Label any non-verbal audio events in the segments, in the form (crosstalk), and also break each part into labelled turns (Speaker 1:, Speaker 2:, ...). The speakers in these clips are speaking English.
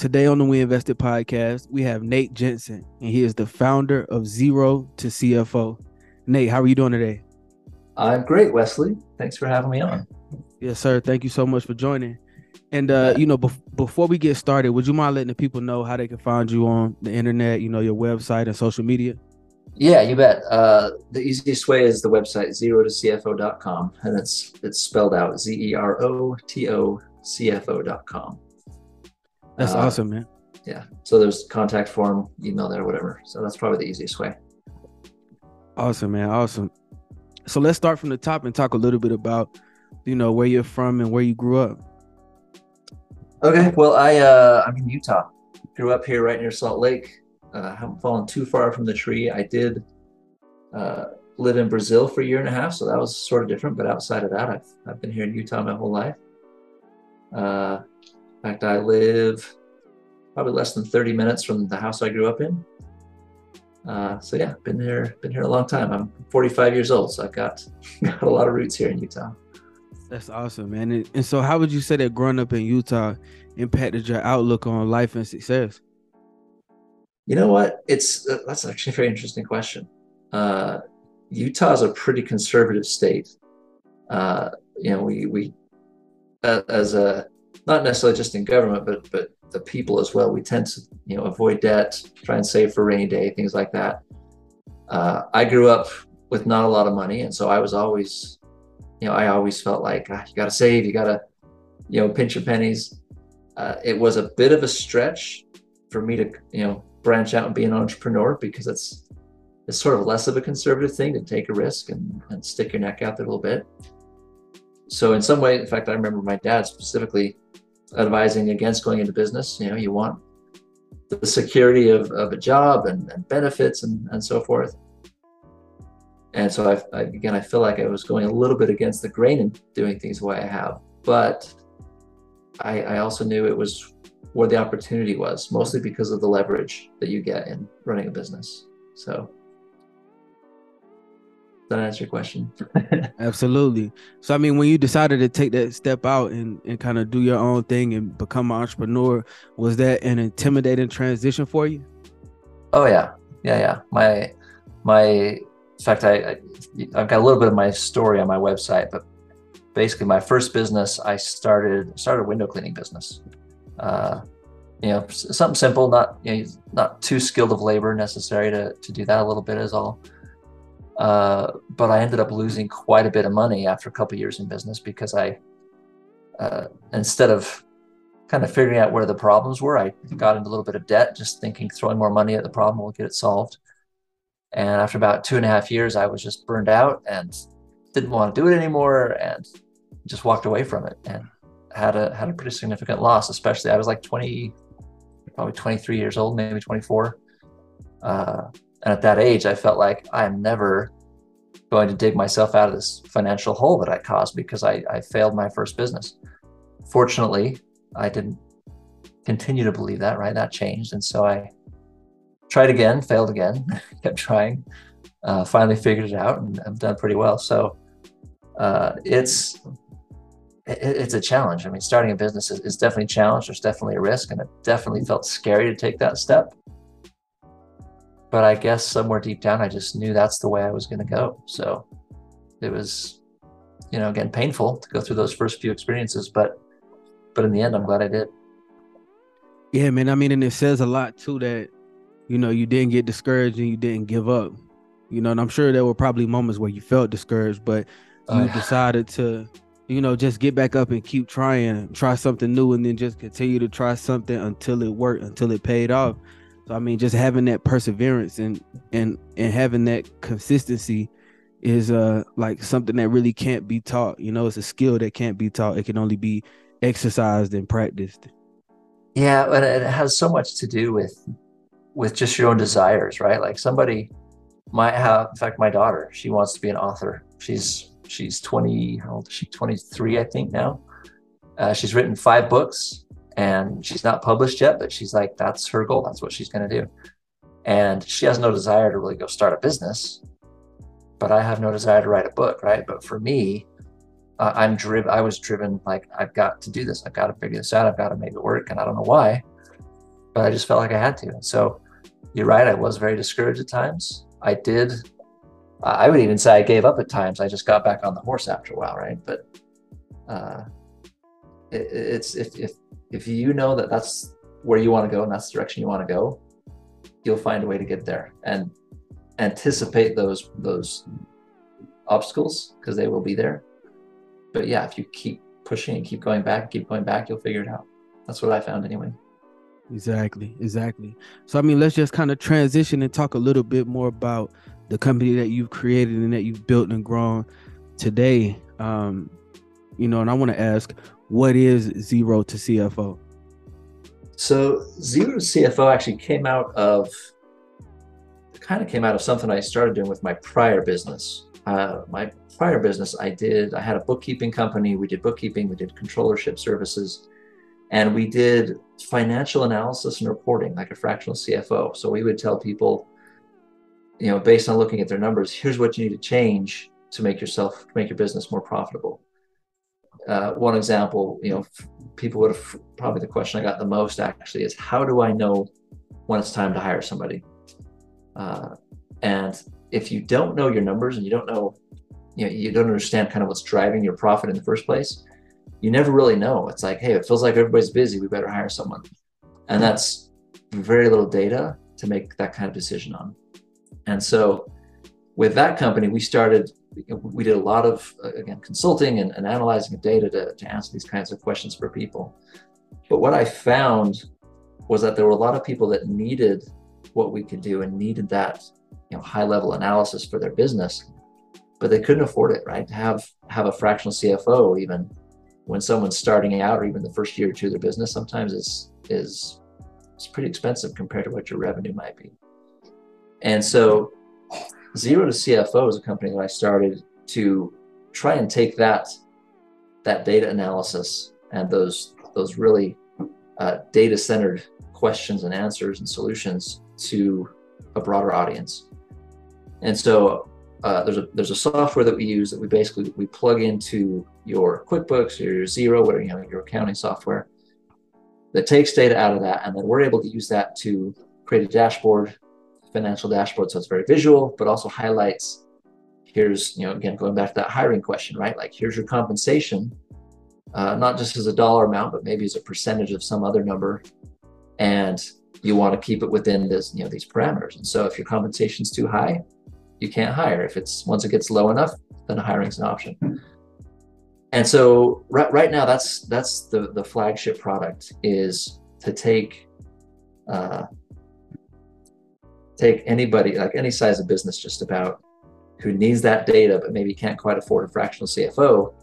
Speaker 1: Today on the We Invested podcast, we have Nate Jenson, and he is the founder of Zero to CFO. Nate, how are you doing today?
Speaker 2: I'm great, Wesley. Thanks for having me on.
Speaker 1: Yes, sir. Thank you so much for joining. And uh, you know, bef- before we get started, would you mind letting the people know how they can find you on the internet? You know, your website and social media.
Speaker 2: Yeah, you bet. Uh, the easiest way is the website zero to CFO.com, and it's it's spelled out Z E R O T O C F O.com.
Speaker 1: That's uh, awesome, man.
Speaker 2: Yeah. So there's contact form, email there, whatever. So that's probably the easiest way.
Speaker 1: Awesome, man. Awesome. So let's start from the top and talk a little bit about, you know, where you're from and where you grew up.
Speaker 2: Okay. Well, I uh, I'm in Utah. Grew up here right near Salt Lake. Uh, haven't fallen too far from the tree. I did uh, live in Brazil for a year and a half, so that was sort of different. But outside of that, I've I've been here in Utah my whole life. Uh, in fact, I live probably less than 30 minutes from the house I grew up in. Uh, so yeah, been here, been here a long time. I'm 45 years old, so I've got, (laughs) got a lot of roots here in Utah.
Speaker 1: That's awesome, man. And, and so, how would you say that growing up in Utah impacted your outlook on life and success?
Speaker 2: You know what? It's uh, that's actually a very interesting question. Uh, Utah is a pretty conservative state. Uh, you know, we we as a not necessarily just in government, but but the people as well. We tend to you know avoid debt, try and save for rainy day, things like that. Uh, I grew up with not a lot of money, and so I was always, you know, I always felt like ah, you got to save, you got to, you know, pinch your pennies. Uh, it was a bit of a stretch for me to you know branch out and be an entrepreneur because it's it's sort of less of a conservative thing to take a risk and, and stick your neck out there a little bit. So in some way, in fact, I remember my dad specifically advising against going into business. You know, you want the security of, of a job and, and benefits and, and so forth. And so I, I, again, I feel like I was going a little bit against the grain in doing things the way I have, but I, I also knew it was where the opportunity was, mostly because of the leverage that you get in running a business. So that answer your question? (laughs)
Speaker 1: Absolutely. So I mean, when you decided to take that step out and, and kind of do your own thing and become an entrepreneur, was that an intimidating transition for you?
Speaker 2: Oh yeah, yeah, yeah. My my in fact, I, I I've got a little bit of my story on my website, but basically, my first business I started started a window cleaning business. Uh, you know, something simple, not you know, not too skilled of labor necessary to to do that. A little bit is all. Uh, but I ended up losing quite a bit of money after a couple years in business because I, uh, instead of kind of figuring out where the problems were, I got into a little bit of debt, just thinking throwing more money at the problem will get it solved. And after about two and a half years, I was just burned out and didn't want to do it anymore and just walked away from it and had a had a pretty significant loss. Especially I was like 20, probably 23 years old, maybe 24. Uh, and at that age, I felt like I'm never going to dig myself out of this financial hole that I caused because I, I failed my first business. Fortunately, I didn't continue to believe that, right? That changed. And so I tried again, failed again, (laughs) kept trying, uh, finally figured it out, and I've done pretty well. So uh, it's it, it's a challenge. I mean, starting a business is, is definitely a challenge. There's definitely a risk, and it definitely felt scary to take that step but I guess somewhere deep down, I just knew that's the way I was going to go. So it was, you know, again, painful to go through those first few experiences, but, but in the end, I'm glad I did.
Speaker 1: Yeah, man. I mean, and it says a lot too that, you know, you didn't get discouraged and you didn't give up. You know, and I'm sure there were probably moments where you felt discouraged, but oh, you decided to, you know, just get back up and keep trying, try something new, and then just continue to try something until it worked, until it paid off. So I mean, just having that perseverance and and and having that consistency is uh like something that really can't be taught. You know, it's a skill that can't be taught. It can only be exercised and practiced.
Speaker 2: Yeah, and it has so much to do with with just your own desires, right? Like somebody might have, in fact, my daughter, she wants to be an author. She's she's 20, how old is she? 23, I think now. Uh, she's written five books and she's not published yet, but she's like, that's her goal. That's what she's going to do. And she has no desire to really go start a business, but I have no desire to write a book, right? But for me, uh, I'm driven, I was driven like, I've got to do this. I've got to figure this out. I've got to make it work. And I don't know why, but I just felt like I had to. And so you're right. I was very discouraged at times. I did. I would even say I gave up at times. I just got back on the horse after a while, right? But uh, it, it's if if if you know that that's where you want to go and that's the direction you want to go, you'll find a way to get there and anticipate those those obstacles because they will be there. But yeah, if you keep pushing and keep going back, keep going back, you'll figure it out. That's what I found anyway.
Speaker 1: Exactly, exactly. So I mean, let's just kind of transition and talk a little bit more about the company that you've created and that you've built and grown today. Um, you know, and I want to ask, what is Zero to CFO?
Speaker 2: So Zero to CFO actually came out of kind of came out of something I started doing with my prior business. Uh, my prior business, I did, I had a bookkeeping company. We did bookkeeping, we did controllership services, and we did financial analysis and reporting like a fractional CFO. So we would tell people, you know, based on looking at their numbers, here's what you need to change to make yourself, make your business more profitable. Uh, one example, you know, people would have probably the question I got the most actually is how do I know when it's time to hire somebody? Uh, and if you don't know your numbers and you don't know, you know, you don't understand kind of what's driving your profit in the first place, you never really know. It's like, hey, it feels like everybody's busy. We better hire someone. And that's very little data to make that kind of decision on. And so with that company, we started, we did a lot of, uh, again, consulting and, and analyzing of data to, to answer these kinds of questions for people. But what I found was that there were a lot of people that needed what we could do and needed that you know high level analysis for their business but they couldn't afford it right to have have a fractional cfo even when someone's starting out or even the first year or two of their business sometimes is is it's pretty expensive compared to what your revenue might be and so zero to cfo is a company that i started to try and take that that data analysis and those those really uh, data centered questions and answers and solutions to a broader audience. And so uh, there's a there's a software that we use that we basically we plug into your QuickBooks or your Xero, whatever you know, your accounting software that takes data out of that, and then we're able to use that to create a dashboard, financial dashboard. So it's very visual, but also highlights. Here's you know again going back to that hiring question, right? Like here's your compensation, uh, not just as a dollar amount, but maybe as a percentage of some other number, and you want to keep it within this, you know, these parameters. And so if your compensation is too high, you can't hire. If it's once it gets low enough, then hiring is an option. And so right, right now, that's that's the the flagship product is to take uh, take anybody like any size of business just about who needs that data but maybe can't quite afford a fractional CFO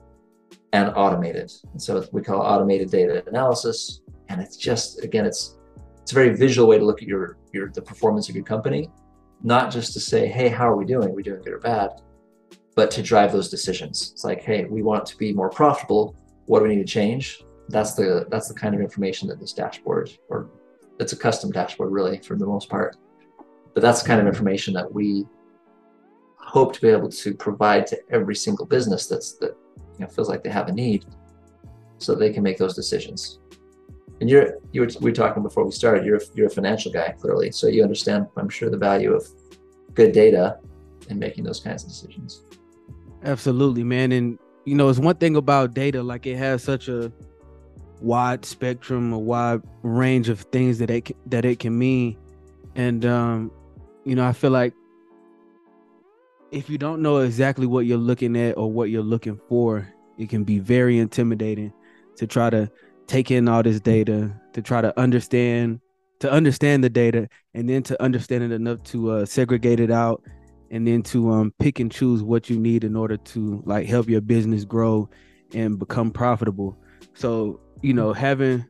Speaker 2: and automate it. And so we call automated data analysis. And it's just again, it's it's a very visual way to look at your your the performance of your company, not just to say, hey, how are we doing? Are we doing good or bad? But to drive those decisions. It's like, hey, we want to be more profitable. What do we need to change? That's the that's the kind of information that this dashboard, or it's a custom dashboard, really, for the most part. But that's the kind of information that we hope to be able to provide to every single business that's that you know, feels like they have a need, so they can make those decisions. And you're you were we were talking before we started you're a, you're a financial guy clearly so you understand i'm sure the value of good data in making those kinds of decisions.
Speaker 1: Absolutely man and you know it's one thing about data like it has such a wide spectrum a wide range of things that it that it can mean and um you know i feel like if you don't know exactly what you're looking at or what you're looking for it can be very intimidating to try to take in all this data to try to understand to understand the data and then to understand it enough to uh, segregate it out and then to um, pick and choose what you need in order to like help your business grow and become profitable. So you know having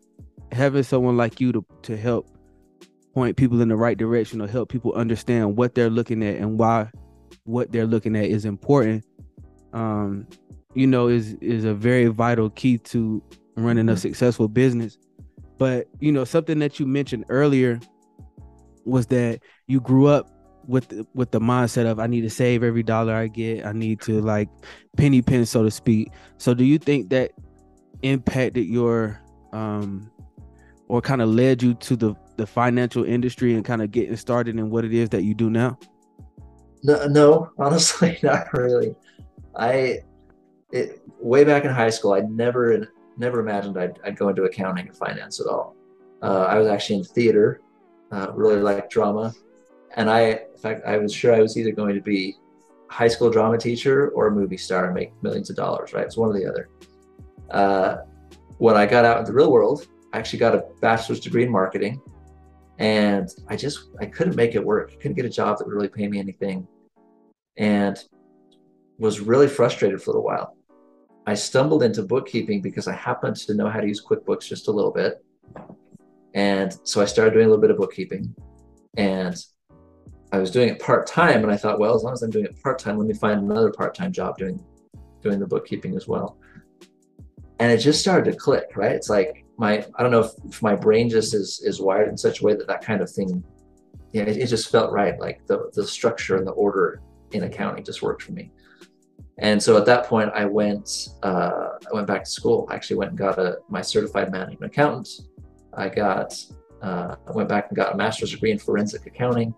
Speaker 1: having someone like you to, to help point people in the right direction or help people understand what they're looking at and why what they're looking at is important um you know is is a very vital key to running a mm-hmm. successful business. But you know, something that you mentioned earlier was that you grew up with the, with the mindset of I need to save every dollar I get. I need to like penny pin, so to speak. So, do you think that impacted your um or kind of led you to the the financial industry and kind of getting started in what it is that you do now?
Speaker 2: No, no, honestly, (laughs) not really. I, it, way back in high school, I never, never imagined I'd, I'd go into accounting or finance at all. Uh, I was actually in theater, uh, really liked drama, and I, in fact, I was sure I was either going to be high school drama teacher or a movie star and make millions of dollars. Right, it's one or the other. Uh, when I got out in the real world, I actually got a bachelor's degree in marketing, and I just I couldn't make it work. I couldn't get a job that would really pay me anything, and was really frustrated for a little while. I stumbled into bookkeeping because I happened to know how to use QuickBooks just a little bit. And so I started doing a little bit of bookkeeping. And I was doing it part time. And I thought, well, as long as I'm doing it part time, let me find another part time job doing doing the bookkeeping as well. And it just started to click, right? It's like my I don't know if, if my brain just is is wired in such a way that that kind of thing, yeah, it, it just felt right. Like the the structure and the order in accounting just worked for me. And so at that point, I went uh, I went back to school. I actually went and got a my certified management accountant. I got uh, I went back and got a master's degree in forensic accounting,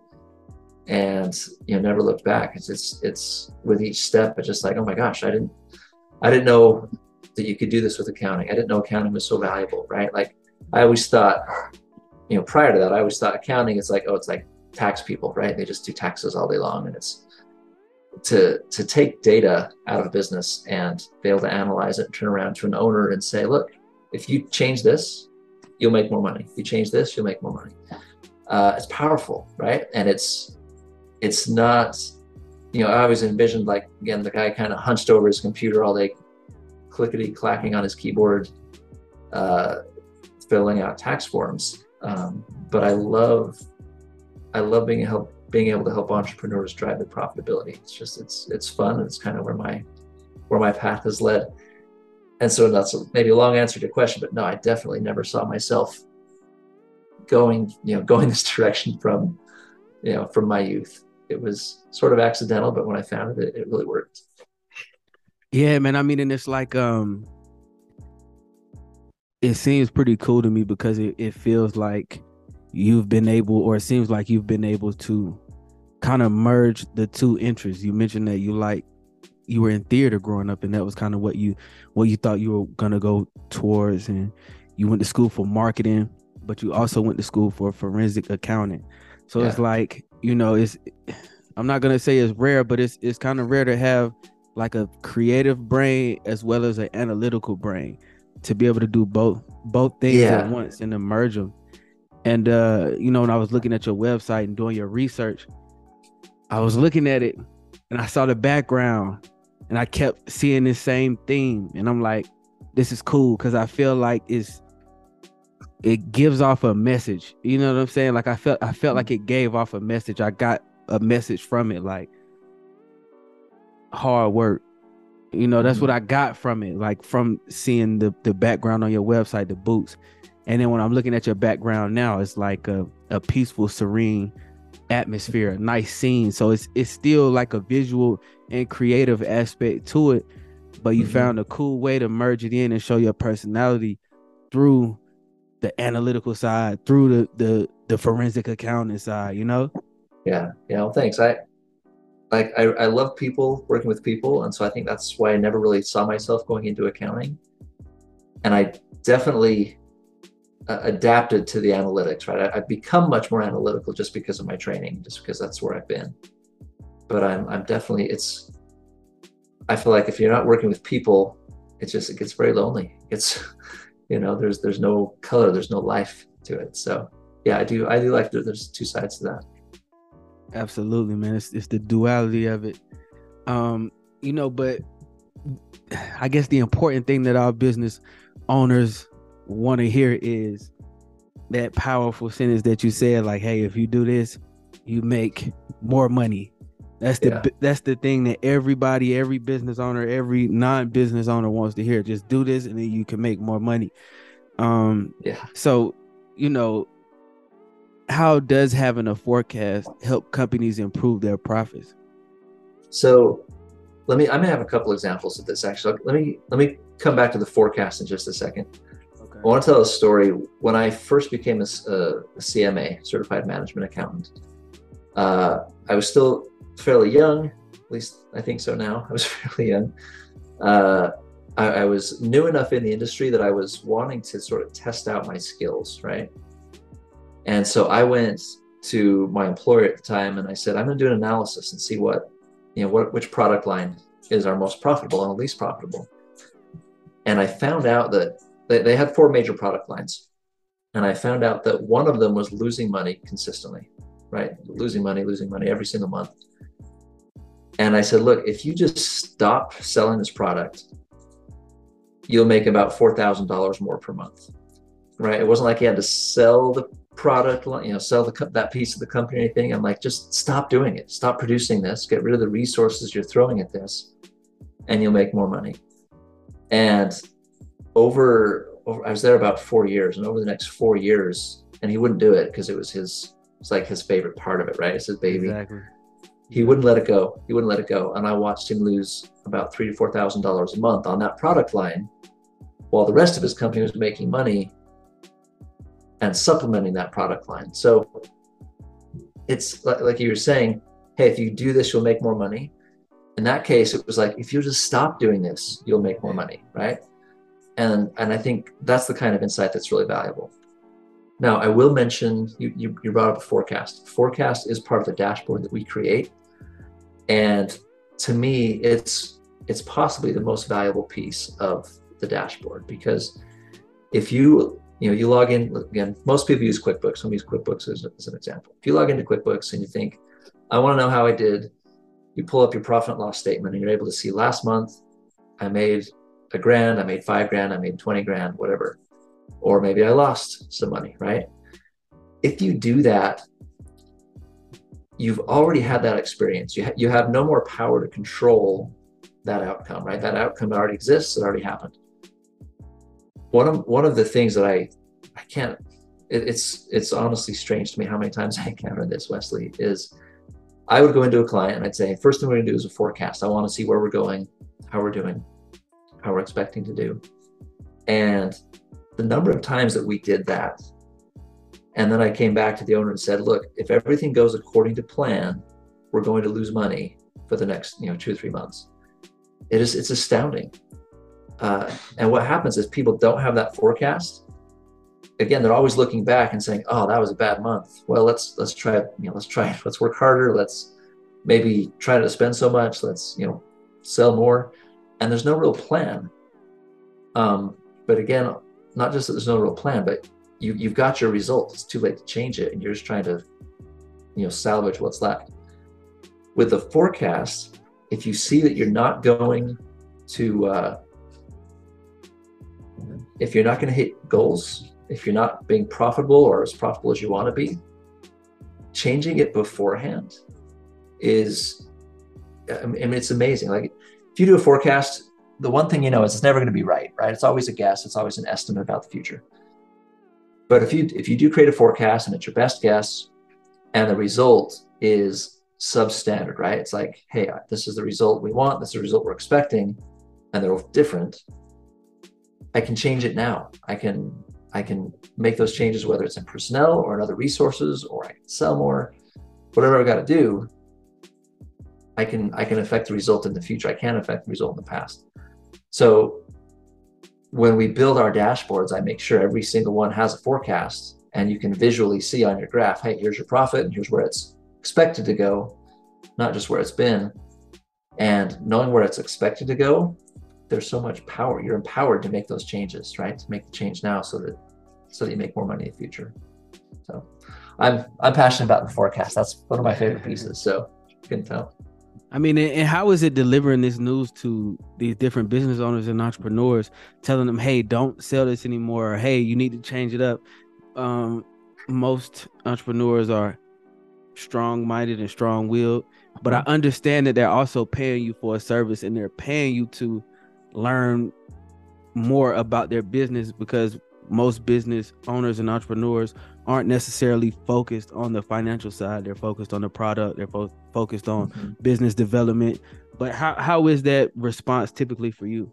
Speaker 2: and you know never looked back. It's it's it's with each step, it's just like oh my gosh, I didn't I didn't know that you could do this with accounting. I didn't know accounting was so valuable, right? Like I always thought, you know, prior to that, I always thought accounting is like oh, it's like tax people, right? They just do taxes all day long, and it's to to take data out of a business and be able to analyze it and turn around to an owner and say, look, if you change this, you'll make more money. If you change this, you'll make more money. Uh, it's powerful, right? And it's it's not, you know, I always envisioned like again the guy kind of hunched over his computer all day, clickety clacking on his keyboard, uh, filling out tax forms. Um, but I love I love being help being able to help entrepreneurs drive the profitability. It's just it's it's fun. It's kind of where my where my path has led. And so that's maybe a long answer to your question, but no, I definitely never saw myself going, you know, (laughs) going this direction from, you know, from my youth. It was sort of accidental, but when I found it, it really worked.
Speaker 1: Yeah, man. I mean, and it's like um it seems pretty cool to me because it, it feels like you've been able or it seems like you've been able to kind of merge the two interests you mentioned that you like you were in theater growing up and that was kind of what you what you thought you were going to go towards and you went to school for marketing but you also went to school for forensic accounting so yeah. it's like you know it's i'm not going to say it's rare but it's it's kind of rare to have like a creative brain as well as an analytical brain to be able to do both both things yeah. at once and to merge them and uh, you know, when I was looking at your website and doing your research, I was looking at it and I saw the background and I kept seeing the same theme. And I'm like, this is cool because I feel like it's it gives off a message. You know what I'm saying? Like I felt I felt like it gave off a message. I got a message from it, like hard work. You know, that's mm-hmm. what I got from it, like from seeing the the background on your website, the boots. And then when I'm looking at your background now, it's like a, a peaceful, serene atmosphere, a nice scene. So it's it's still like a visual and creative aspect to it, but you mm-hmm. found a cool way to merge it in and show your personality through the analytical side, through the the the forensic accounting side, you know?
Speaker 2: Yeah, yeah. Well, thanks. I like I, I love people working with people, and so I think that's why I never really saw myself going into accounting. And I definitely uh, adapted to the analytics, right? I, have become much more analytical just because of my training, just because that's where I've been. But I'm, I'm definitely, it's, I feel like if you're not working with people, it just, it gets very lonely. It's, (laughs) you know, there's, there's no color, there's no life to it. So yeah, I do, I do like there's two sides to that.
Speaker 1: Absolutely, man. It's, it's the duality of it. Um, you know, but I guess the important thing that our business owners want to hear is that powerful sentence that you said like hey if you do this you make more money that's the yeah. that's the thing that everybody every business owner every non-business owner wants to hear just do this and then you can make more money um yeah so you know how does having a forecast help companies improve their profits
Speaker 2: so let me i may have a couple examples of this actually let me let me come back to the forecast in just a second I want to tell a story. When I first became a, a CMA, Certified Management Accountant, uh, I was still fairly young. At least I think so now. (laughs) I was fairly young. Uh, I, I was new enough in the industry that I was wanting to sort of test out my skills, right? And so I went to my employer at the time and I said, I'm going to do an analysis and see what, you know, what which product line is our most profitable and least profitable. And I found out that they, they had four major product lines. And I found out that one of them was losing money consistently, right? Losing money, losing money every single month. And I said, look, if you just stop selling this product, you'll make about $4,000 more per month, right? It wasn't like you had to sell the product, line, you know, sell the, that piece of the company or anything. I'm like, just stop doing it. Stop producing this. Get rid of the resources you're throwing at this, and you'll make more money. And over, over I was there about four years, and over the next four years, and he wouldn't do it because it was his, it's like his favorite part of it, right? It's his baby. Exactly. He wouldn't let it go. He wouldn't let it go, and I watched him lose about three to four thousand dollars a month on that product line, while the rest of his company was making money and supplementing that product line. So it's like, like you were saying, hey, if you do this, you'll make more money. In that case, it was like if you just stop doing this, you'll make more money, right? And and I think that's the kind of insight that's really valuable. Now, I will mention you, you, you brought up a forecast. Forecast is part of the dashboard that we create. And to me, it's it's possibly the most valuable piece of the dashboard because if you you know, you log in again. Most people use QuickBooks. Some use QuickBooks as, as an example. If you log into QuickBooks and you think, I want to know how I did, you pull up your profit and loss statement and you're able to see last month I made a grand, I made five grand, I made 20 grand, whatever. Or maybe I lost some money, right? If you do that, you've already had that experience. You, ha- you have no more power to control that outcome, right? That outcome already exists, it already happened one of one of the things that I I can't it, it's it's honestly strange to me how many times (laughs) I encounter this, Wesley, is I would go into a client and I'd say, first thing we're gonna do is a forecast. I want to see where we're going, how we're doing, how we're expecting to do. And the number of times that we did that, and then I came back to the owner and said, look, if everything goes according to plan, we're going to lose money for the next, you know, two or three months. It is it's astounding uh, and what happens is people don't have that forecast. Again, they're always looking back and saying, "Oh, that was a bad month. Well, let's let's try you know let's try (laughs) let's work harder. Let's maybe try to spend so much. Let's you know sell more." And there's no real plan. Um, but again, not just that there's no real plan, but you you've got your result. It's too late to change it, and you're just trying to you know salvage what's left. With the forecast, if you see that you're not going to uh, if you're not going to hit goals, if you're not being profitable or as profitable as you want to be, changing it beforehand is, I mean, it's amazing. Like if you do a forecast, the one thing you know is it's never going to be right, right? It's always a guess. It's always an estimate about the future. But if you if you do create a forecast and it's your best guess, and the result is substandard, right? It's like, hey, this is the result we want. This is the result we're expecting, and they're all different. I can change it now. I can I can make those changes whether it's in personnel or in other resources or I can sell more. Whatever I've got to do, I can I can affect the result in the future. I can't affect the result in the past. So when we build our dashboards, I make sure every single one has a forecast and you can visually see on your graph, hey, here's your profit and here's where it's expected to go, not just where it's been. And knowing where it's expected to go there's so much power. You're empowered to make those changes, right? To make the change now so that so that you make more money in the future. So I'm I'm passionate about the forecast. That's one of my favorite pieces. So you can tell.
Speaker 1: I mean, and how is it delivering this news to these different business owners and entrepreneurs, telling them, "Hey, don't sell this anymore," or "Hey, you need to change it up." Um, most entrepreneurs are strong-minded and strong-willed, but I mm-hmm. understand that they're also paying you for a service, and they're paying you to learn more about their business because most business owners and entrepreneurs aren't necessarily focused on the financial side they're focused on the product they're fo- focused on mm-hmm. business development but how, how is that response typically for you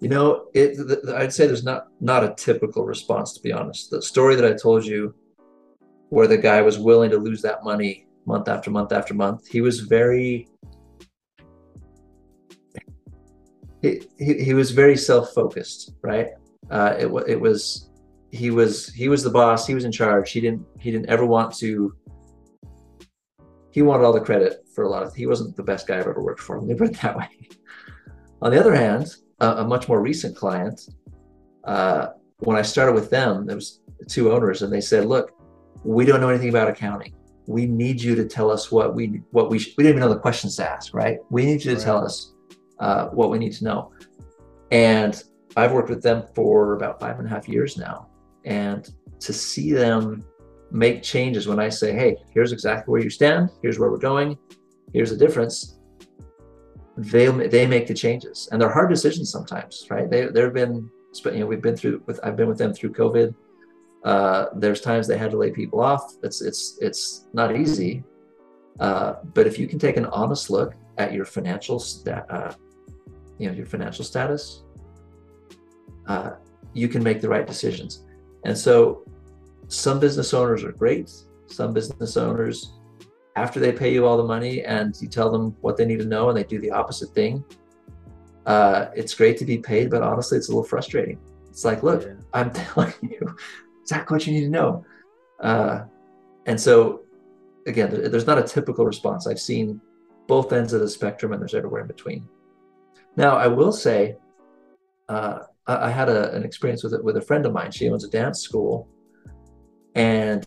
Speaker 2: You know, it. I'd say there's not not a typical response to be honest. The story that I told you, where the guy was willing to lose that money month after month after month, he was very. He, he, he was very self-focused, right? Uh, it, it was he was he was the boss he was in charge he didn't he didn't ever want to he wanted all the credit for a lot of he wasn't the best guy i've ever worked for let me put it that way on the other hand a, a much more recent client uh, when i started with them there was two owners and they said look we don't know anything about accounting we need you to tell us what we what we we didn't even know the questions to ask right we need you to right. tell us uh, what we need to know and i've worked with them for about five and a half years now and to see them make changes when I say, hey, here's exactly where you stand, here's where we're going, here's the difference. They they make the changes, and they're hard decisions sometimes, right? They there have been, you know, we've been through with I've been with them through COVID. Uh, there's times they had to lay people off. It's it's it's not easy, uh, but if you can take an honest look at your financial stat, uh, you know, your financial status, uh, you can make the right decisions. And so some business owners are great. Some business owners, after they pay you all the money and you tell them what they need to know and they do the opposite thing, uh, it's great to be paid, but honestly, it's a little frustrating. It's like, look, yeah. I'm (laughs) telling you exactly what you need to know. Uh, and so, again, there's not a typical response. I've seen both ends of the spectrum and there's everywhere in between. Now, I will say, uh, I had a, an experience with it with a friend of mine. She owns a dance school, and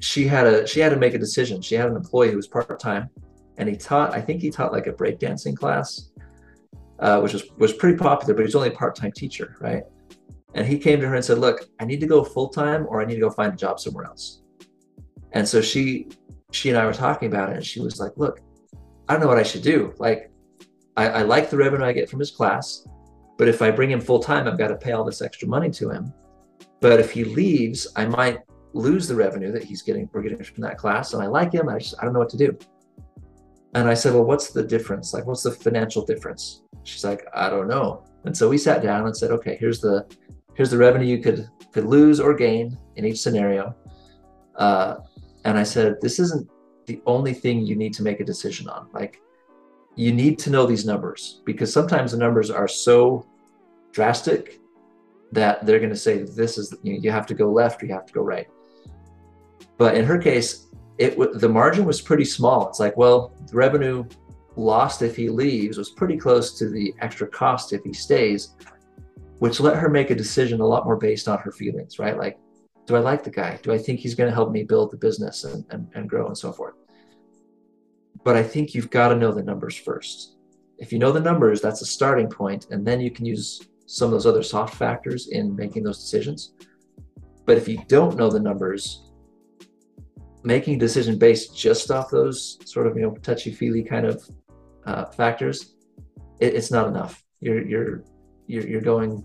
Speaker 2: she had a she had to make a decision. She had an employee who was part time, and he taught. I think he taught like a breakdancing class, uh, which was was pretty popular, but he was only a part time teacher, right? And he came to her and said, "Look, I need to go full time, or I need to go find a job somewhere else." And so she she and I were talking about it, and she was like, "Look, I don't know what I should do. Like, I, I like the revenue I get from his class." But if I bring him full time, I've got to pay all this extra money to him. But if he leaves, I might lose the revenue that he's getting, we're getting from that class. And I like him. I just, I don't know what to do. And I said, well, what's the difference? Like, what's the financial difference? She's like, I don't know. And so we sat down and said, okay, here's the, here's the revenue you could, could lose or gain in each scenario. Uh, and I said, this isn't the only thing you need to make a decision on. Like, you need to know these numbers because sometimes the numbers are so drastic that they're going to say this is you, know, you have to go left or you have to go right. But in her case it the margin was pretty small. It's like well the revenue lost if he leaves was pretty close to the extra cost if he stays which let her make a decision a lot more based on her feelings right? Like do i like the guy? Do i think he's going to help me build the business and, and, and grow and so forth but I think you've got to know the numbers first. If you know the numbers, that's a starting point, and then you can use some of those other soft factors in making those decisions. But if you don't know the numbers, making a decision based just off those sort of you know touchy feely kind of uh, factors, it, it's not enough. You're you're you're you're going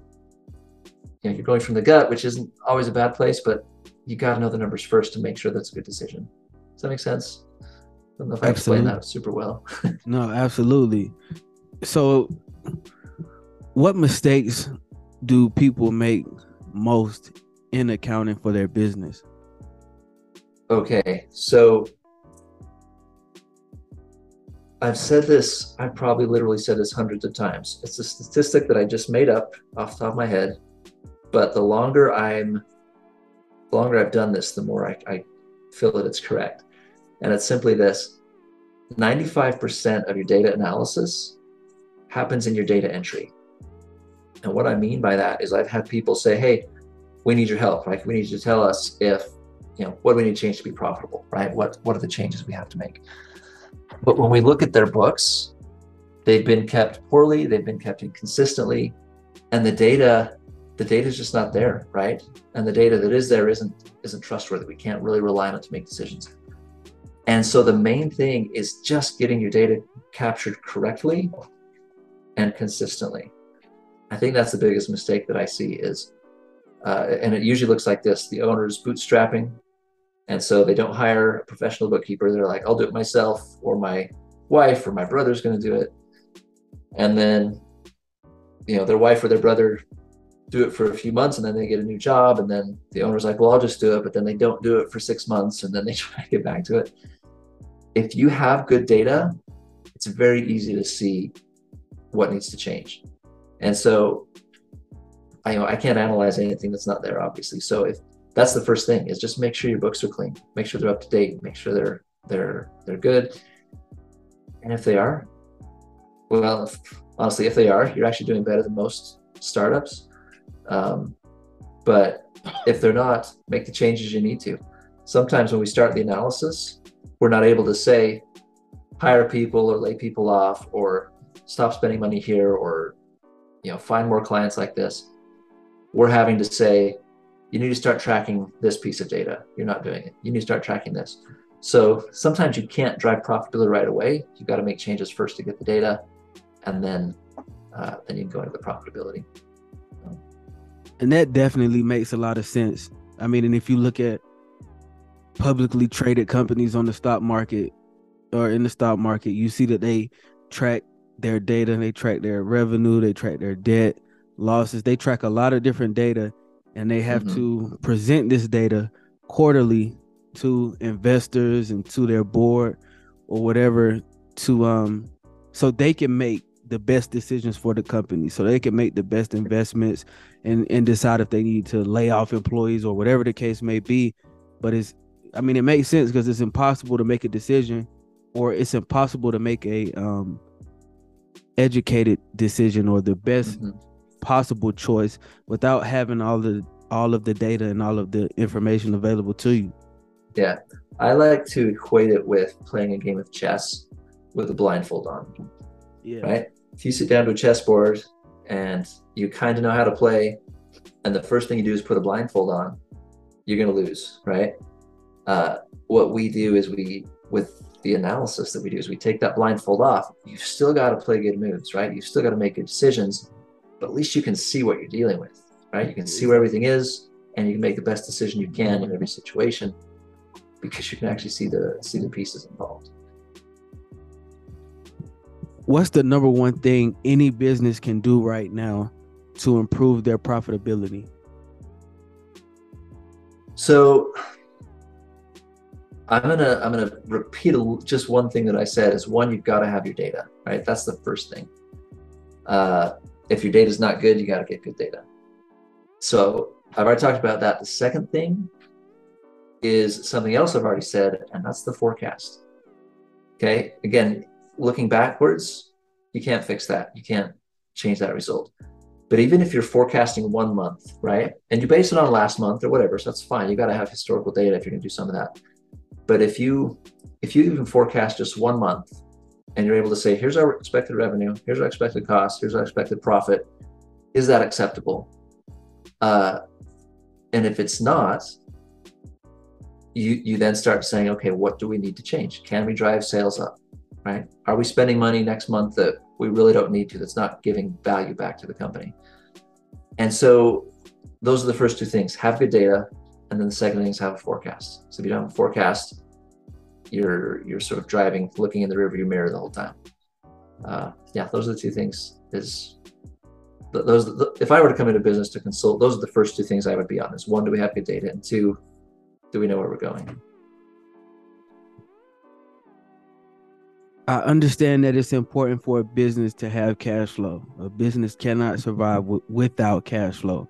Speaker 2: you know you're going from the gut, which isn't always a bad place, but you got to know the numbers first to make sure that's a good decision. Does that make sense? Don't know if I explained that super well. (laughs)
Speaker 1: no, absolutely. So, what mistakes do people make most in accounting for their business?
Speaker 2: Okay, so I've said this, I've probably literally said this hundreds of times. It's a statistic that I just made up off the top of my head. But the longer I'm, the longer I've done this, the more I, I feel that it's correct. And it's simply this 95% of your data analysis happens in your data entry. And what I mean by that is I've had people say, hey, we need your help, right? We need you to tell us if, you know, what do we need to change to be profitable, right? What what are the changes we have to make? But when we look at their books, they've been kept poorly, they've been kept inconsistently, and the data, the data is just not there, right? And the data that is there isn't isn't trustworthy. We can't really rely on it to make decisions. And so the main thing is just getting your data captured correctly and consistently. I think that's the biggest mistake that I see is, uh, and it usually looks like this: the owner's bootstrapping, and so they don't hire a professional bookkeeper. They're like, "I'll do it myself," or my wife or my brother's going to do it, and then you know their wife or their brother do it for a few months and then they get a new job and then the owner's like well i'll just do it but then they don't do it for six months and then they (laughs) try to get back to it. If you have good data it's very easy to see what needs to change. And so i you know i can't analyze anything that's not there obviously. So if that's the first thing is just make sure your books are clean. Make sure they're up to date. Make sure they're they're they're good. And if they are well if, honestly if they are you're actually doing better than most startups um, but if they're not make the changes you need to. Sometimes when we start the analysis we're not able to say hire people or lay people off or stop spending money here or you know find more clients like this. We're having to say you need to start tracking this piece of data. You're not doing it. You need to start tracking this. So sometimes you can't drive profitability right away. You've got to make changes first to get the data and then uh, then you can go into the profitability
Speaker 1: and that definitely makes a lot of sense i mean and if you look at publicly traded companies on the stock market or in the stock market you see that they track their data and they track their revenue they track their debt losses they track a lot of different data and they have mm-hmm. to present this data quarterly to investors and to their board or whatever to um so they can make the best decisions for the company so they can make the best investments and and decide if they need to lay off employees or whatever the case may be but it's i mean it makes sense because it's impossible to make a decision or it's impossible to make a um educated decision or the best mm-hmm possible choice without having all the all of the data and all of the information available to you.
Speaker 2: Yeah. I like to equate it with playing a game of chess with a blindfold on. Yeah. Right? If you sit down to a chessboard and you kind of know how to play, and the first thing you do is put a blindfold on, you're going to lose, right? Uh, what we do is we, with the analysis that we do, is we take that blindfold off. You've still got to play good moves, right? You've still got to make good decisions but at least you can see what you're dealing with, right? You can see where everything is, and you can make the best decision you can in every situation because you can actually see the see the pieces involved.
Speaker 1: What's the number one thing any business can do right now to improve their profitability?
Speaker 2: So I'm gonna I'm gonna repeat just one thing that I said is one you've got to have your data right. That's the first thing. Uh, if your data is not good, you got to get good data. So I've already talked about that. The second thing is something else I've already said, and that's the forecast. Okay. Again, looking backwards, you can't fix that. You can't change that result. But even if you're forecasting one month, right, and you base it on last month or whatever, so that's fine. You got to have historical data if you're going to do some of that. But if you if you even forecast just one month and you're able to say, here's our expected revenue, here's our expected cost, here's our expected profit. Is that acceptable? Uh, and if it's not, you you then start saying, okay, what do we need to change? Can we drive sales up? Right? Are we spending money next month that we really don't need to? That's not giving value back to the company. And so those are the first two things: have good data, and then the second thing is have a forecast. So if you don't have a forecast, you're you're sort of driving, looking in the rearview mirror the whole time. Uh, yeah, those are the two things. Is those if I were to come into business to consult, those are the first two things I would be on. Is one, do we have good data, and two, do we know where we're going?
Speaker 1: I understand that it's important for a business to have cash flow. A business cannot survive w- without cash flow.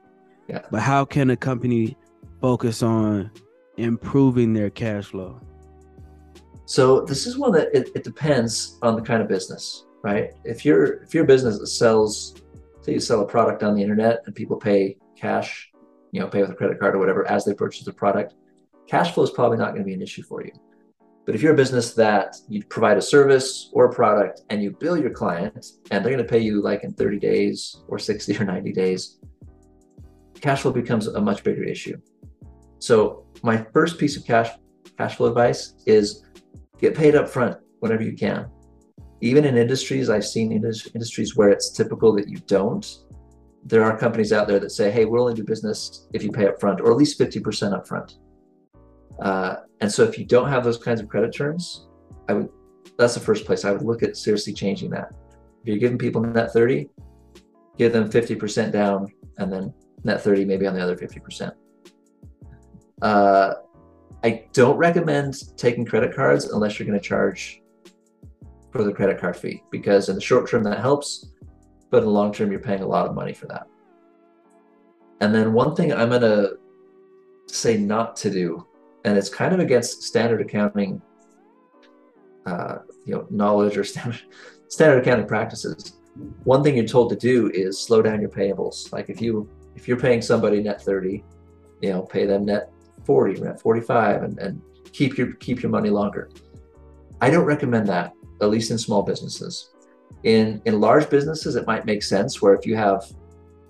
Speaker 1: Yeah. But how can a company focus on improving their cash flow?
Speaker 2: So this is one that it, it depends on the kind of business, right? If you're if your business sells, say you sell a product on the internet and people pay cash, you know, pay with a credit card or whatever as they purchase the product, cash flow is probably not going to be an issue for you. But if you're a business that you provide a service or a product and you bill your client and they're going to pay you like in 30 days or 60 or 90 days, cash flow becomes a much bigger issue. So my first piece of cash cash flow advice is get paid up front whenever you can. Even in industries, I've seen industries where it's typical that you don't. There are companies out there that say, hey, we'll only do business if you pay up front, or at least 50% up front. Uh, and so if you don't have those kinds of credit terms, I would that's the first place I would look at seriously changing that. If you're giving people net 30, give them 50% down, and then net 30 maybe on the other 50%. Uh, I don't recommend taking credit cards unless you're going to charge for the credit card fee because in the short term that helps, but in the long term you're paying a lot of money for that. And then one thing I'm going to say not to do, and it's kind of against standard accounting, uh, you know, knowledge or (laughs) standard standard accounting practices. One thing you're told to do is slow down your payables. Like if you if you're paying somebody net 30, you know, pay them net 40, net 45 and, and keep your keep your money longer. I don't recommend that, at least in small businesses. In in large businesses, it might make sense where if you have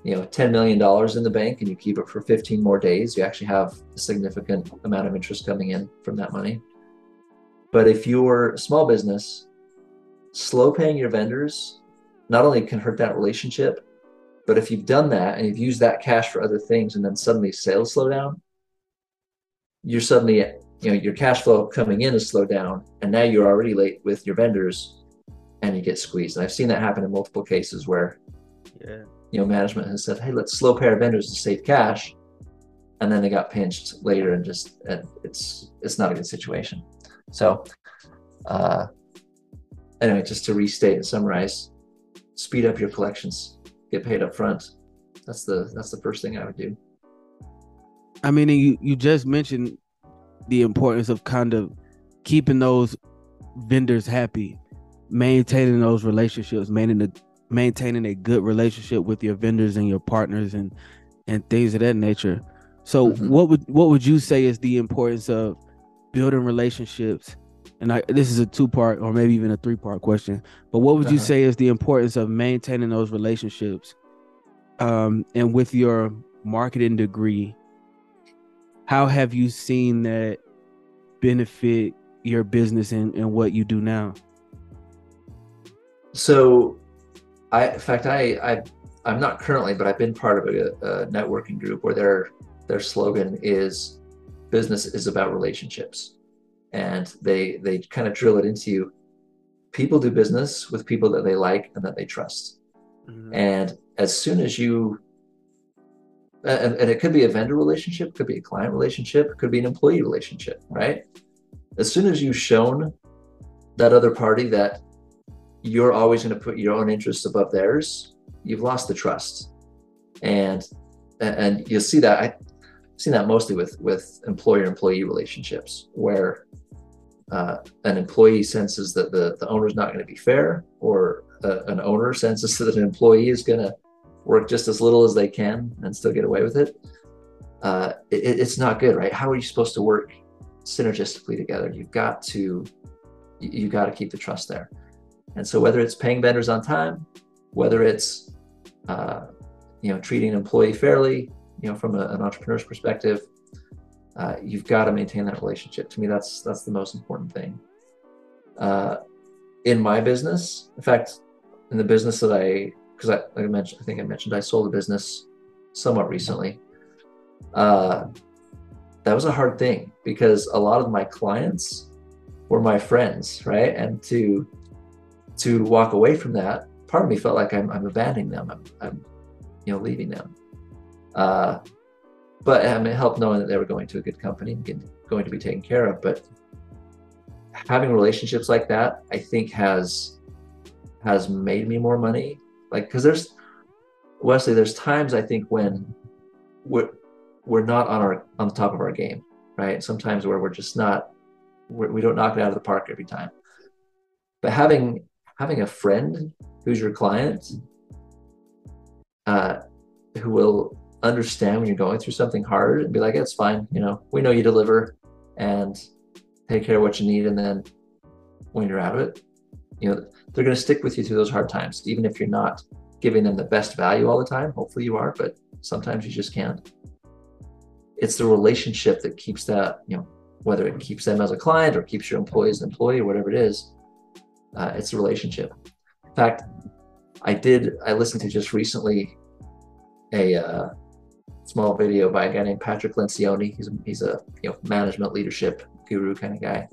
Speaker 2: you know $10 million in the bank and you keep it for 15 more days, you actually have a significant amount of interest coming in from that money. But if you're a small business, slow paying your vendors not only can hurt that relationship, but if you've done that and you've used that cash for other things and then suddenly sales slow down, you're suddenly, you know, your cash flow coming in is slowed down and now you're already late with your vendors and you get squeezed. And I've seen that happen in multiple cases where, yeah. You know, management has said, hey, let's slow pay our vendors to save cash. And then they got pinched later and just, and it's, it's not a good situation. So, uh, anyway, just to restate and summarize, speed up your collections get paid up front. That's the that's the first thing I would do.
Speaker 1: I mean, you you just mentioned the importance of kind of keeping those vendors happy, maintaining those relationships, maintaining a, maintaining a good relationship with your vendors and your partners and and things of that nature. So, mm-hmm. what would what would you say is the importance of building relationships and I, this is a two part or maybe even a three part question, but what would you uh-huh. say is the importance of maintaining those relationships? Um, and with your marketing degree, how have you seen that benefit your business and, and what you do now?
Speaker 2: So, I, in fact, I, I, I'm not currently, but I've been part of a, a networking group where their, their slogan is business is about relationships. And they they kind of drill it into you. People do business with people that they like and that they trust. Mm-hmm. and as soon as you and, and, it could be a vendor relationship could be a client relationship could be an employee relationship right? As soon as you've shown that other party that you're always going to put your own interests above theirs you've lost the trust and and you'll see that i seen that mostly with with employer employee relationships where uh, an employee senses that the, the owner is not going to be fair, or uh, an owner senses that an employee is going to work just as little as they can and still get away with it, uh, it, it's not good, right? How are you supposed to work synergistically together? You've got to you got to keep the trust there. And so whether it's paying vendors on time, whether it's uh, you know treating an employee fairly, you know from a, an entrepreneur's perspective, uh, you've got to maintain that relationship. To me, that's that's the most important thing. Uh, in my business, in fact, in the business that I, because I, like I mentioned, I think I mentioned I sold a business somewhat recently. Uh, that was a hard thing because a lot of my clients were my friends, right? And to to walk away from that, part of me felt like I'm, I'm abandoning them. I'm, I'm, you know, leaving them. Uh, but um, it helped knowing that they were going to a good company and going to be taken care of. But having relationships like that, I think has has made me more money. Like, because there's Wesley, there's times I think when we're we're not on our on the top of our game, right? Sometimes where we're just not we're, we do not knock it out of the park every time. But having having a friend who's your client, uh, who will understand when you're going through something hard and be like, it's fine. You know, we know you deliver and take care of what you need. And then when you're out of it, you know, they're going to stick with you through those hard times, even if you're not giving them the best value all the time. Hopefully you are, but sometimes you just can't. It's the relationship that keeps that, you know, whether it keeps them as a client or keeps your employee as an employee or whatever it is, uh, it's a relationship. In fact, I did, I listened to just recently a, uh, small video by a guy named Patrick Lencioni. He's he's a you know management leadership guru kind of guy,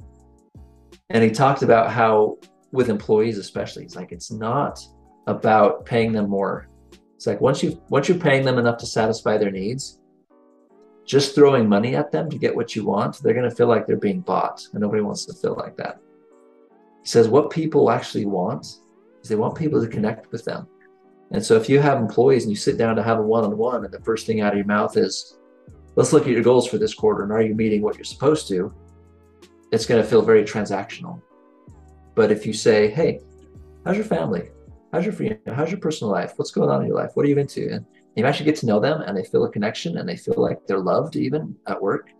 Speaker 2: and he talked about how with employees especially, it's like it's not about paying them more. It's like once you once you're paying them enough to satisfy their needs, just throwing money at them to get what you want, they're going to feel like they're being bought, and nobody wants to feel like that. Says what people actually want is they want people to connect with them. And so if you have employees and you sit down to have a one-on-one, and the first thing out of your mouth is, "Let's look at your goals for this quarter, and are you meeting what you're supposed to?" It's going to feel very transactional. But if you say, "Hey, how's your family? How's your friend? how's your personal life? What's going on in your life? What are you into?" and you actually get to know them and they feel a connection and they feel like they're loved even at work,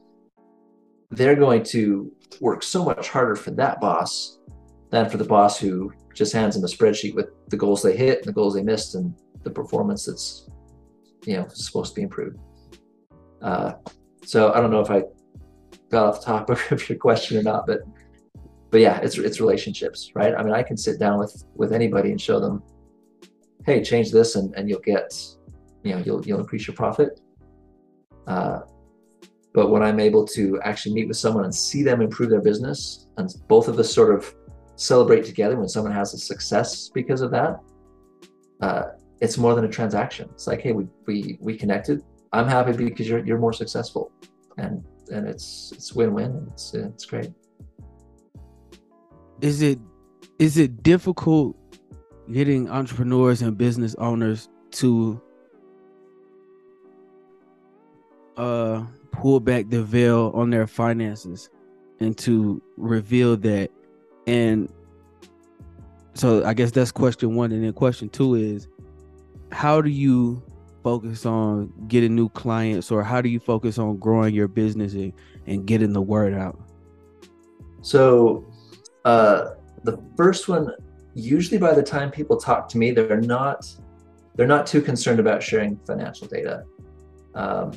Speaker 2: they're going to work so much harder for that boss than for the boss who just hands them a spreadsheet with the goals they hit and the goals they missed and the performance that's you know supposed to be improved. Uh, so I don't know if I got off the topic (laughs) of your question or not, but but yeah, it's it's relationships, right? I mean, I can sit down with with anybody and show them, hey, change this, and and you'll get you know you'll you'll increase your profit. Uh, but when I'm able to actually meet with someone and see them improve their business, and both of us sort of celebrate together when someone has a success because of that, uh, it's more than a transaction. It's like, hey, we we we connected. I'm happy because you're you're more successful, and and it's it's win-win. It's it's great.
Speaker 1: Is it is it difficult getting entrepreneurs and business owners to uh pull back the veil on their finances and to reveal that and so i guess that's question one. And then question two is how do you focus on getting new clients or how do you focus on growing your business and, and getting the word out?
Speaker 2: So uh the first one usually by the time people talk to me they're not they're not too concerned about sharing financial data. Um,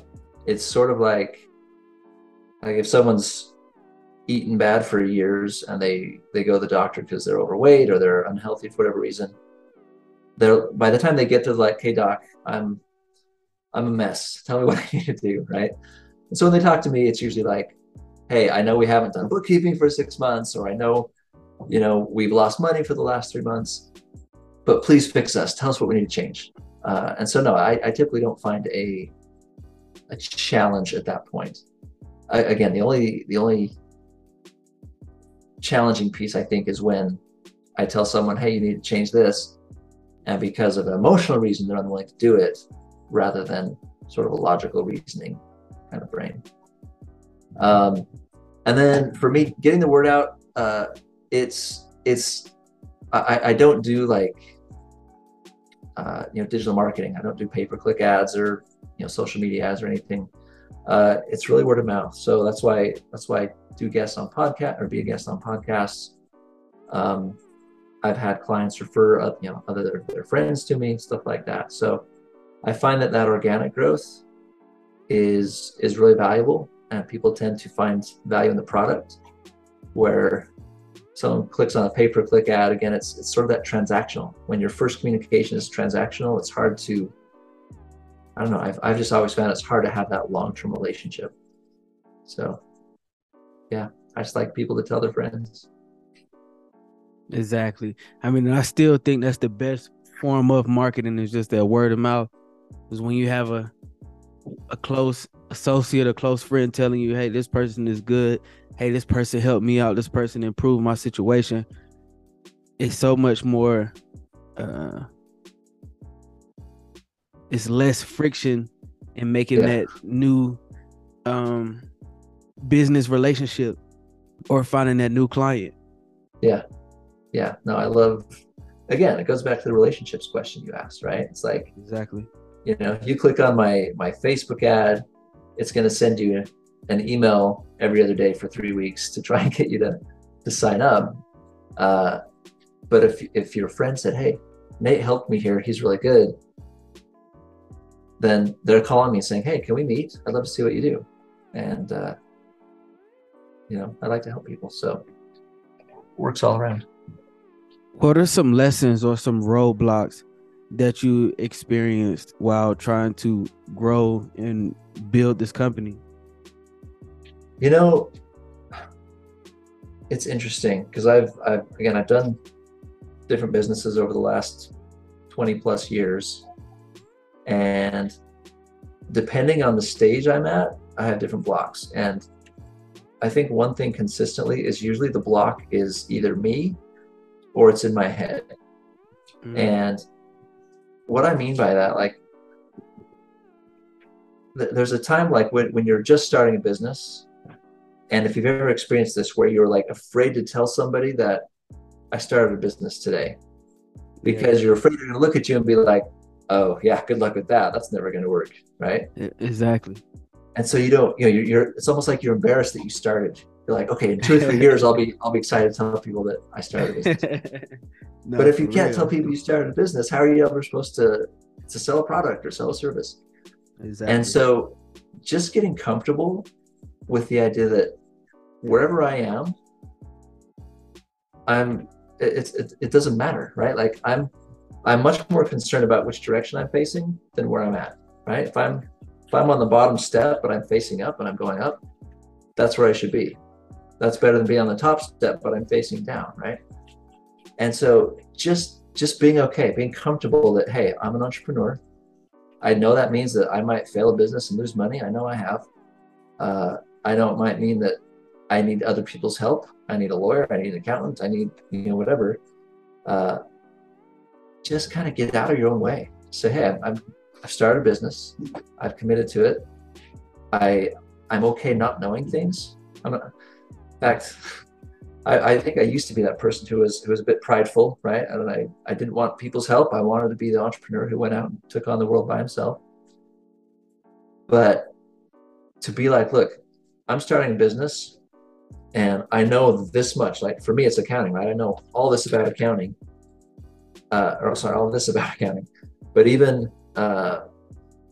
Speaker 2: it's sort of like like if someone's eaten bad for years and they they go to the doctor because they're overweight or they're unhealthy for whatever reason. They're by the time they get to like hey doc i'm i'm a mess. Tell me (laughs) what i need to do right? And so when they talk to me it's usually like hey i know we haven't done bookkeeping for six months or i know you know we've lost money for the last three months but please fix us. Tell us what we need to change. Uh, and so no I, I typically don't find a a challenge at that point. I, again, the only the only challenging piece I think is when I tell someone, "Hey, you need to change this," and because of an emotional reason, they're unwilling to do it, rather than sort of a logical reasoning kind of brain. Um, and then for me, getting the word out, uh, it's it's I, I don't do like uh, you know digital marketing. I don't do pay per click ads or you know social media ads or anything. Uh, it's really word of mouth. So that's why that's why do guests on podcast or be a guest on podcasts. Um, I've had clients refer uh, you know other their, their friends to me, stuff like that. So I find that that organic growth is is really valuable, and people tend to find value in the product. Where someone clicks on a pay-per-click ad, again, it's it's sort of that transactional. When your first communication is transactional, it's hard to I don't know. I've, I've just always found it's hard to have that long term relationship. So, yeah, I just like people to tell their friends.
Speaker 1: Exactly. I mean, I still think that's the best form of marketing is just that word of mouth. Is when you have a a close associate, a close friend telling you, "Hey, this person is good. Hey, this person helped me out. This person improved my situation." It's so much more uh, it's less friction in making yeah. that new um business relationship or finding that new client.
Speaker 2: Yeah. Yeah. No, I love again, it goes back to the relationships question you asked, right? It's like
Speaker 1: exactly.
Speaker 2: You know, you click on my my Facebook ad, it's gonna send you an email every other day for three weeks to try and get you to to sign up. Uh, but if if your friend said, "Hey, Nate helped me here. He's really good," then they're calling me saying, "Hey, can we meet? I'd love to see what you do." And uh, you know, I like to help people, so works all around.
Speaker 1: What are some lessons or some roadblocks that you experienced while trying to grow and build this company?
Speaker 2: You know, it's interesting because I've, I've again I've done different businesses over the last 20 plus years And depending on the stage I'm at, I have different blocks. And I think one thing consistently is usually the block is either me or it's in my head. Mm. And what I mean by that, like, th- there's a time like when, when you're just starting a business, and if you've ever experienced this where you're like afraid to tell somebody that I started a business today because yeah. you're afraid they're going to look at you and be like, oh, yeah, good luck with that. That's never going to work. Right.
Speaker 1: Exactly.
Speaker 2: And so you don't, you know, you're, you're, it's almost like you're embarrassed that you started. You're like, okay, in two or three (laughs) years, I'll be, I'll be excited to tell people that I started a business. (laughs) no, but if you can't real. tell people you started a business, how are you ever supposed to, to sell a product or sell a service? Exactly. And so just getting comfortable with the idea that wherever I am, I'm it's it, it doesn't matter, right? Like I'm I'm much more concerned about which direction I'm facing than where I'm at, right? If I'm if I'm on the bottom step but I'm facing up and I'm going up, that's where I should be. That's better than being on the top step but I'm facing down, right? And so just just being okay, being comfortable that hey, I'm an entrepreneur. I know that means that I might fail a business and lose money. I know I have. Uh, I know it might mean that I need other people's help. I need a lawyer. I need an accountant. I need, you know, whatever. Uh, just kind of get out of your own way. Say, hey, I'm, I've started a business. I've committed to it. I, I'm okay not knowing things. I'm not, in fact, I, I think I used to be that person who was who was a bit prideful, right? And I, I didn't want people's help. I wanted to be the entrepreneur who went out and took on the world by himself. But to be like, look, I'm starting a business and I know this much. Like for me, it's accounting, right? I know all this about accounting, uh, or sorry, all this about accounting. But even uh,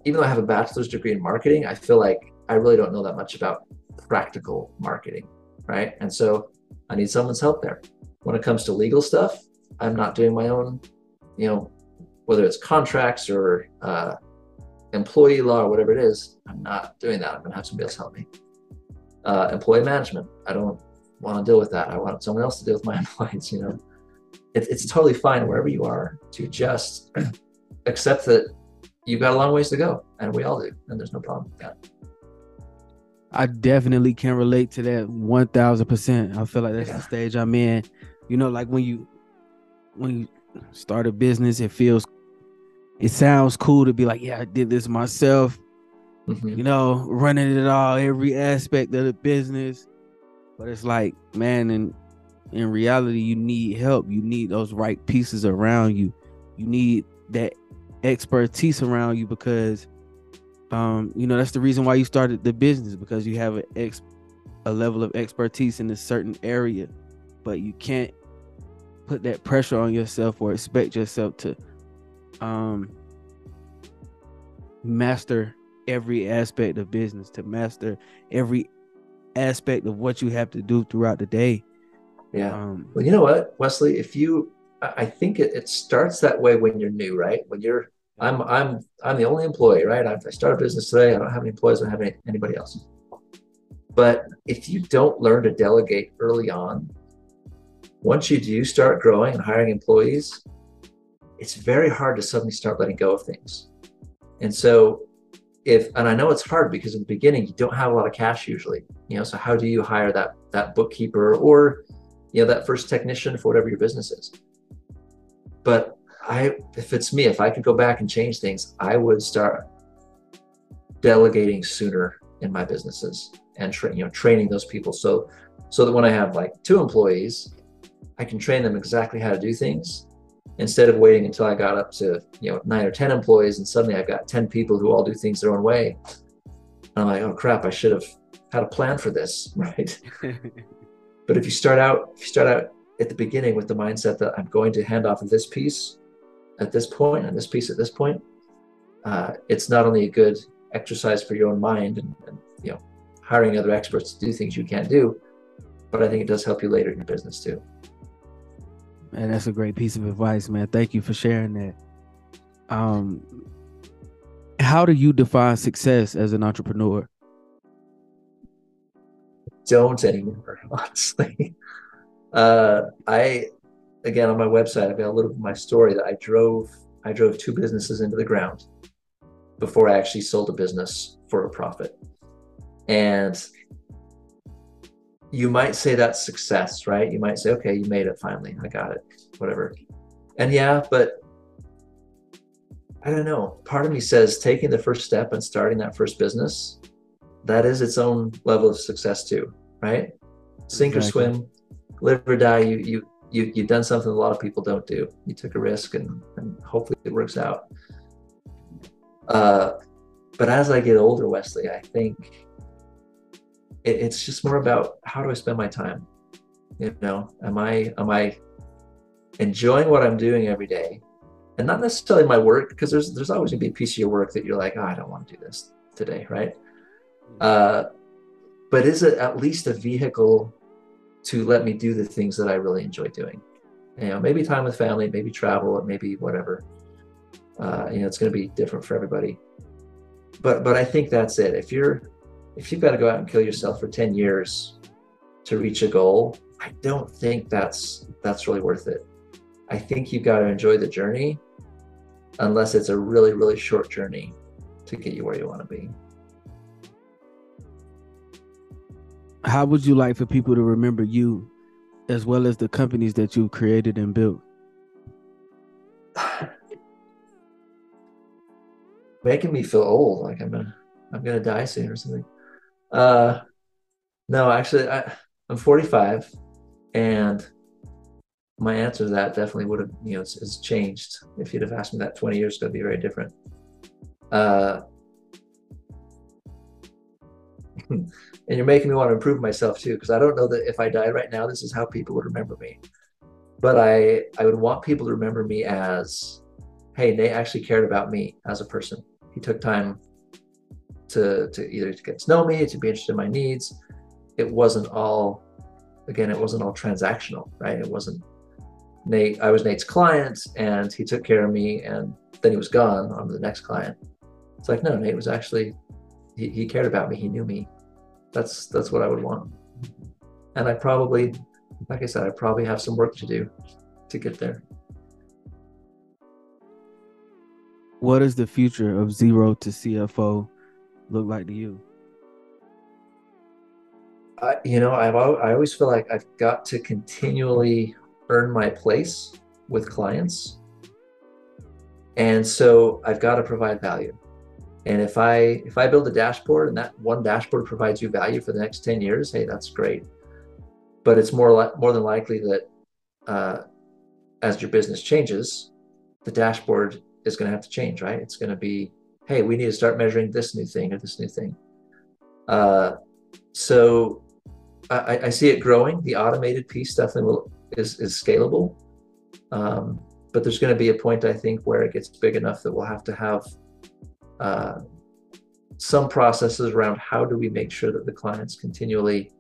Speaker 2: even though I have a bachelor's degree in marketing, I feel like I really don't know that much about practical marketing, right? And so I need someone's help there. When it comes to legal stuff, I'm not doing my own, you know, whether it's contracts or uh, employee law or whatever it is. I'm not doing that. I'm gonna have somebody else help me uh, employee management. I don't want to deal with that. I want someone else to deal with my (laughs) employees. You know, it, it's totally fine wherever you are to just (clears throat) accept that you've got a long ways to go, and we all do, and there's no problem with that.
Speaker 1: I definitely can relate to that one thousand percent. I feel like that's yeah. the stage I'm in. You know, like when you when you start a business, it feels it sounds cool to be like, yeah, I did this myself mm-hmm. you know, running it all, every aspect of the business. But it's like, man, in in reality, you need help. You need those right pieces around you. You need that expertise around you because um, you know, that's the reason why you started the business because you have an ex a level of expertise in a certain area, but you can't put that pressure on yourself or expect yourself to um master every aspect of business, to master every aspect of what you have to do throughout the day.
Speaker 2: Yeah. Um, well, you know what, Wesley, if you, I think it, it starts that way when you're new, right? When you're, I'm, I'm, I'm the only employee, right? I, I start a business today. I don't have any employees. I don't have any, anybody else. But if you don't learn to delegate early on, once you do start growing and hiring employees, it's very hard to suddenly start letting go of things. And so if and I know it's hard because in the beginning you don't have a lot of cash usually, you know. So how do you hire that that bookkeeper or you know that first technician for whatever your business is? But I, if it's me, if I could go back and change things, I would start delegating sooner in my businesses and tra- you know training those people so so that when I have like two employees, I can train them exactly how to do things instead of waiting until I got up to you know nine or ten employees and suddenly I've got ten people who all do things their own way. And I'm like, oh crap, I should have had a plan for this, (laughs) right? (laughs) but if you start out, if you start out at the beginning with the mindset that I'm going to hand off this piece at this point and this piece at this point, uh, it's not only a good exercise for your own mind and, and you know hiring other experts to do things you can't do, but I think it does help you later in your business too.
Speaker 1: Man, that's a great piece of advice, man. Thank you for sharing that. Um, how do you define success as an entrepreneur?
Speaker 2: Don't anymore, (laughs) honestly. Uh, I again on my website, I've got a little bit of my story that I drove. I drove two businesses into the ground, before I actually sold a business for a profit. And you might say that's success, right? You might say, okay, you made it finally. I got it, whatever. And yeah, but I don't know. Part of me says taking the first step and starting that first business, that is its own level of success too, right? Sink exactly. or swim, live or die. You you you you've done something a lot of people don't do. You took a risk and, and hopefully it works out. Uh, but as I get older, Wesley, I think it, it's just more about how do I spend my time? You know, am I am I enjoying what I'm doing every day? And not necessarily my work, because there's there's always gonna be a piece of your work that you're like, oh, I don't want to do this today, right? Uh, but is it at least a vehicle to let me do the things that I really enjoy doing? You know, maybe time with family, maybe travel, maybe whatever. Uh, you know, it's going to be different for everybody. But but I think that's it. If you're if you've got to go out and kill yourself for 10 years to reach a goal, I don't think that's that's really worth it. I think you've got to enjoy the journey unless it's a really really short journey to get you where you want to be.
Speaker 1: How would you like for people to remember you as well as the companies that you've created and built? (sighs)
Speaker 2: Making me feel old, like I'm gonna I'm gonna die soon or something. Uh, no, actually, I, I'm 45, and my answer to that definitely would have, you know, has changed. If you'd have asked me that 20 years ago, it'd be very different. Uh, Hmm. and you're making me want to improve myself too, because I don't know that if I died right now, this is how people would remember me. But I, I would want people to remember me as, hey, Nate actually cared about me as a person. He took time to to either to get to know me, to be interested in my needs. It wasn't all, again, it wasn't all transactional, right? It wasn't Nate. I was Nate's client, and he took care of me, and then he was gone on to the next client. It's like no, Nate was actually he, he cared about me. He knew me. That's that's what I would want. And I probably, like I said, I probably have some work to do to get there.
Speaker 1: What is the future of zero to CFO look like to you?
Speaker 2: I, you know, I've I always feel like I've got to continually earn my place with clients, and so I've got to provide value. And if I if I build a dashboard and that one dashboard provides you value for the next ten years, hey, that's great. But it's more li- more than likely that uh, as your business changes, the dashboard is going to have to change, right? It's going to be hey, we need to start measuring this new thing or this new thing. Uh, so I, I, see it growing. The automated piece definitely will, is, is scalable. Um, but there's going to be a point, I think, where it gets big enough that we'll have to have uh, some processes around how do we make sure that the clients continually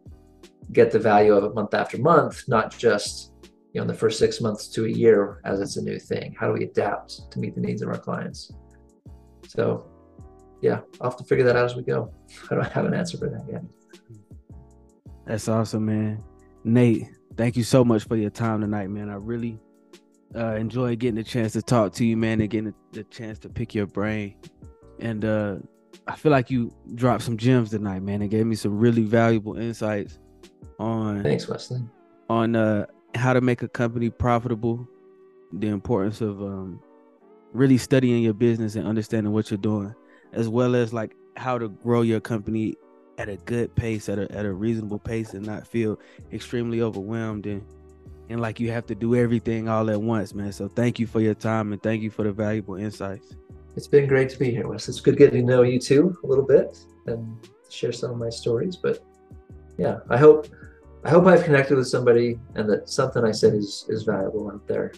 Speaker 2: get the value of it month after month, not just you know in the first six months to a year as it's a new thing. How do we adapt to meet the needs of our clients? So, yeah, I'll have to figure that out as we go. (laughs) I don't have an answer for that yet.
Speaker 1: That's awesome, man. Nate, thank you so much for your time tonight, man. I really uh, enjoy getting the chance to talk to you, man, and getting the, the chance to pick your brain. And uh, I feel like you dropped some gems tonight, man. It gave me some really valuable insights on
Speaker 2: thanks, Wesley.
Speaker 1: On uh, how to make a company profitable, the importance of um, really studying your business and understanding what you're doing, as well as like how to grow your company at a good pace, at a at a reasonable pace, and not feel extremely overwhelmed and and like you have to do everything all at once, man. So thank you for your time and thank you for the valuable insights.
Speaker 2: It's been great to be here, Wes. It's good getting to know you too a little bit and share some of my stories. But yeah, I hope I hope I've connected with somebody and that something I said is is valuable out there.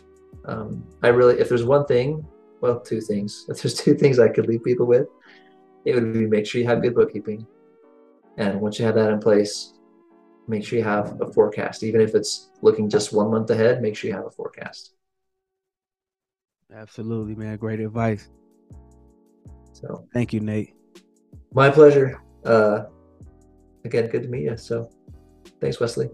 Speaker 2: Um, I really, if there's one thing well, two things. (laughs) If there's two things I could leave people with, it would be make sure you have good bookkeeping. And once you have that in place, make sure you have a forecast. Even if it's looking just one month ahead, make sure you have a forecast.
Speaker 1: Absolutely, man. Great advice. So thank you, Nate.
Speaker 2: My pleasure. Uh, again, good to meet you. So thanks, Wesley.